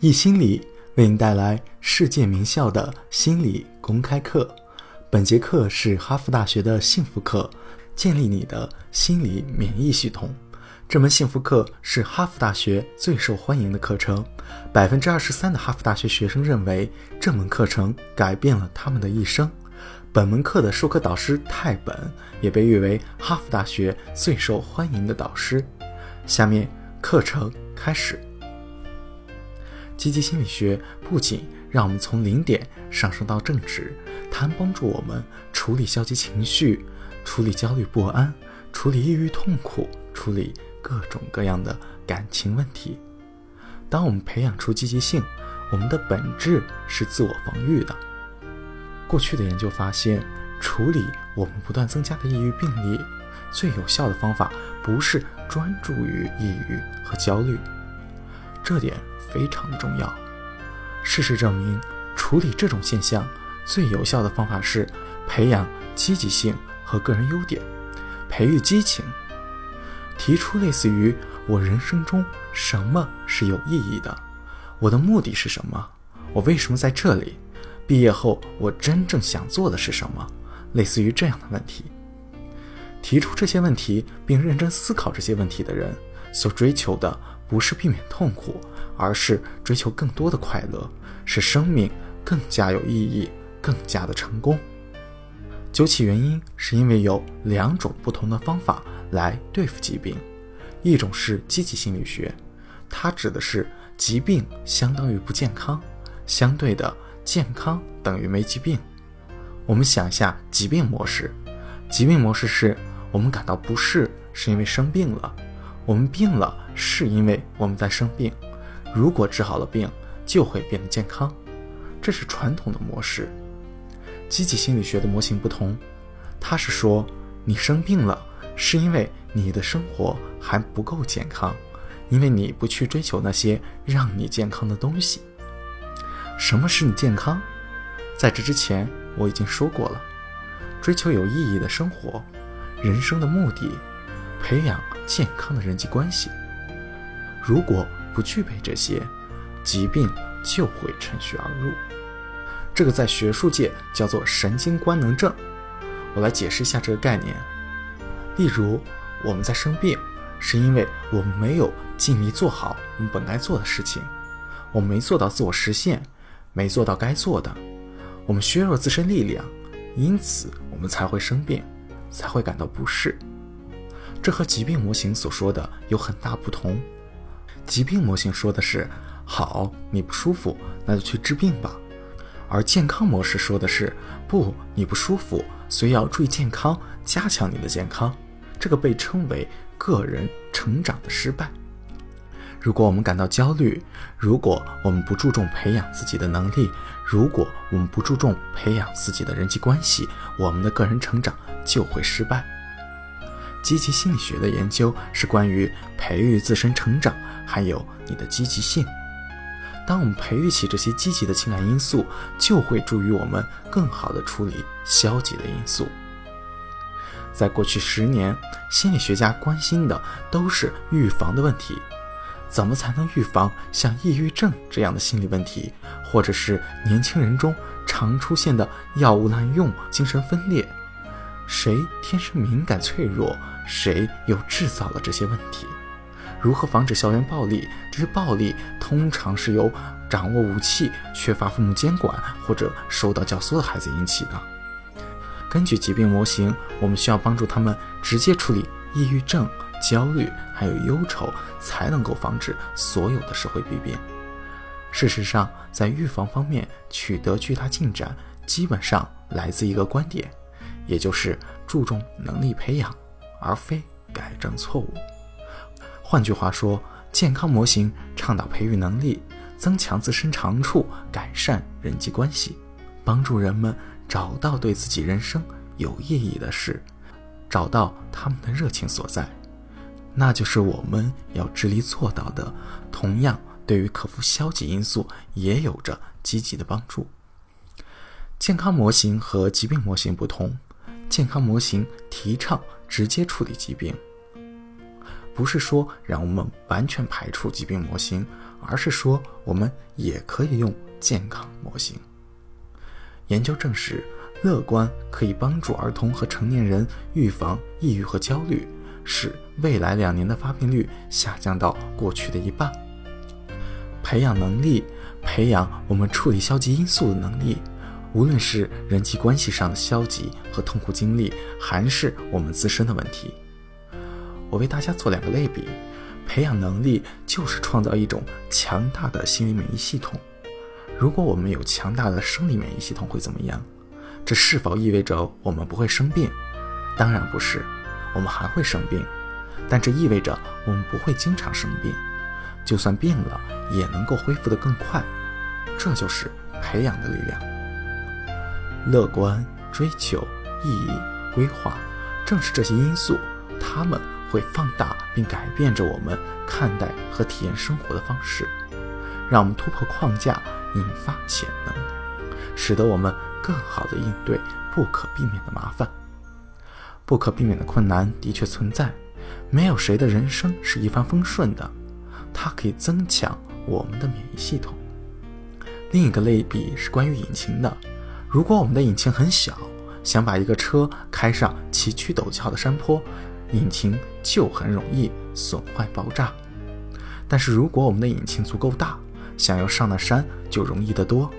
易心理为您带来世界名校的心理公开课。本节课是哈佛大学的幸福课，建立你的心理免疫系统。这门幸福课是哈佛大学最受欢迎的课程，百分之二十三的哈佛大学学生认为这门课程改变了他们的一生。本门课的授课导师泰本也被誉为哈佛大学最受欢迎的导师。下面课程开始。积极心理学不仅让我们从零点上升到正值，它还帮助我们处理消极情绪、处理焦虑不安、处理抑郁痛苦、处理各种各样的感情问题。当我们培养出积极性，我们的本质是自我防御的。过去的研究发现，处理我们不断增加的抑郁病例，最有效的方法不是专注于抑郁和焦虑。这点。非常的重要。事实证明，处理这种现象最有效的方法是培养积极性和个人优点，培育激情，提出类似于“我人生中什么是有意义的？我的目的是什么？我为什么在这里？毕业后我真正想做的是什么？”类似于这样的问题。提出这些问题并认真思考这些问题的人，所追求的不是避免痛苦。而是追求更多的快乐，使生命更加有意义，更加的成功。究其原因，是因为有两种不同的方法来对付疾病，一种是积极心理学，它指的是疾病相当于不健康，相对的健康等于没疾病。我们想一下疾病模式，疾病模式是我们感到不适是因为生病了，我们病了是因为我们在生病。如果治好了病，就会变得健康，这是传统的模式。积极心理学的模型不同，它是说你生病了，是因为你的生活还不够健康，因为你不去追求那些让你健康的东西。什么是你健康？在这之前我已经说过了，追求有意义的生活，人生的目的，培养健康的人际关系。如果不具备这些，疾病就会趁虚而入。这个在学术界叫做神经官能症。我来解释一下这个概念。例如，我们在生病，是因为我们没有尽力做好我们本该做的事情，我们没做到自我实现，没做到该做的，我们削弱自身力量，因此我们才会生病，才会感到不适。这和疾病模型所说的有很大不同。疾病模型说的是，好，你不舒服，那就去治病吧；而健康模式说的是，不，你不舒服，所以要注意健康，加强你的健康。这个被称为个人成长的失败。如果我们感到焦虑，如果我们不注重培养自己的能力，如果我们不注重培养自己的人际关系，我们的个人成长就会失败。积极心理学的研究是关于培育自身成长。还有你的积极性。当我们培育起这些积极的情感因素，就会助于我们更好地处理消极的因素。在过去十年，心理学家关心的都是预防的问题：怎么才能预防像抑郁症这样的心理问题，或者是年轻人中常出现的药物滥用、精神分裂？谁天生敏感脆弱？谁又制造了这些问题？如何防止校园暴力？这些暴力通常是由掌握武器、缺乏父母监管或者受到教唆的孩子引起的。根据疾病模型，我们需要帮助他们直接处理抑郁症、焦虑还有忧愁，才能够防止所有的社会弊病。事实上，在预防方面取得巨大进展，基本上来自一个观点，也就是注重能力培养，而非改正错误。换句话说，健康模型倡导培育能力，增强自身长处，改善人际关系，帮助人们找到对自己人生有意义的事，找到他们的热情所在，那就是我们要致力做到的。同样，对于克服消极因素也有着积极的帮助。健康模型和疾病模型不同，健康模型提倡直接处理疾病。不是说让我们完全排除疾病模型，而是说我们也可以用健康模型。研究证实，乐观可以帮助儿童和成年人预防抑郁和焦虑，使未来两年的发病率下降到过去的一半。培养能力，培养我们处理消极因素的能力，无论是人际关系上的消极和痛苦经历，还是我们自身的问题。我为大家做两个类比：培养能力就是创造一种强大的心理免疫系统。如果我们有强大的生理免疫系统会怎么样？这是否意味着我们不会生病？当然不是，我们还会生病，但这意味着我们不会经常生病，就算病了也能够恢复得更快。这就是培养的力量。乐观、追求、意义、规划，正是这些因素，它们会放大并改变着我们看待和体验生活的方式，让我们突破框架。引发潜能，使得我们更好地应对不可避免的麻烦。不可避免的困难的确存在，没有谁的人生是一帆风顺的。它可以增强我们的免疫系统。另一个类比是关于引擎的。如果我们的引擎很小，想把一个车开上崎岖陡峭的山坡，引擎就很容易损坏爆炸。但是如果我们的引擎足够大，想要上那山就容易得多，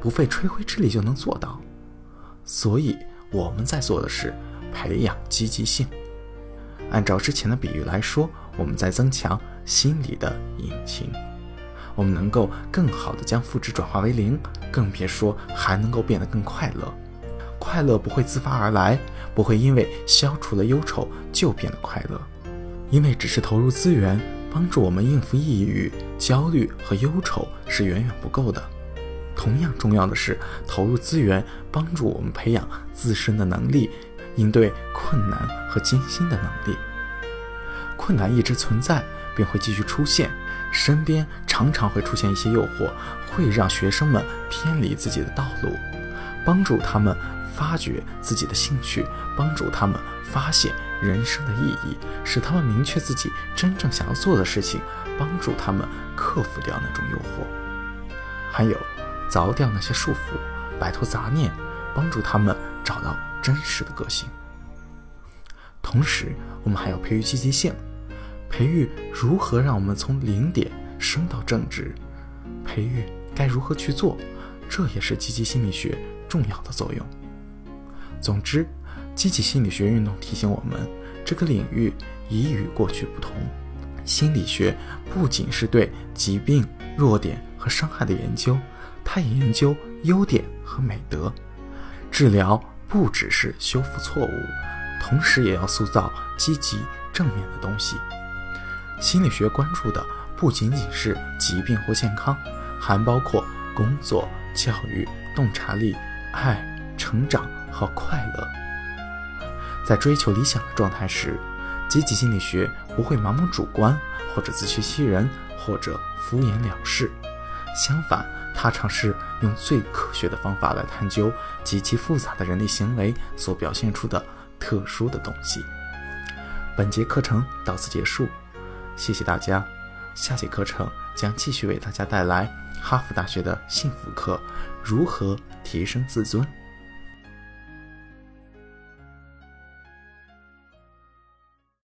不费吹灰之力就能做到。所以我们在做的是培养积极性。按照之前的比喻来说，我们在增强心理的引擎。我们能够更好的将负值转化为零，更别说还能够变得更快乐。快乐不会自发而来，不会因为消除了忧愁就变得快乐，因为只是投入资源。帮助我们应付抑郁、焦虑和忧愁是远远不够的。同样重要的是，投入资源帮助我们培养自身的能力，应对困难和艰辛的能力。困难一直存在，并会继续出现。身边常常会出现一些诱惑，会让学生们偏离自己的道路。帮助他们发掘自己的兴趣，帮助他们发现。人生的意义，使他们明确自己真正想要做的事情，帮助他们克服掉那种诱惑，还有凿掉那些束缚，摆脱杂念，帮助他们找到真实的个性。同时，我们还要培育积极性，培育如何让我们从零点升到正值，培育该如何去做，这也是积极心理学重要的作用。总之。积极心理学运动提醒我们，这个领域已与过去不同。心理学不仅是对疾病、弱点和伤害的研究，它也研究优点和美德。治疗不只是修复错误，同时也要塑造积极正面的东西。心理学关注的不仅仅是疾病或健康，还包括工作、教育、洞察力、爱、成长和快乐。在追求理想的状态时，积极心理学不会盲目主观，或者自欺欺人，或者敷衍了事。相反，它尝试用最科学的方法来探究极其复杂的人类行为所表现出的特殊的东西。本节课程到此结束，谢谢大家。下节课程将继续为大家带来哈佛大学的幸福课：如何提升自尊。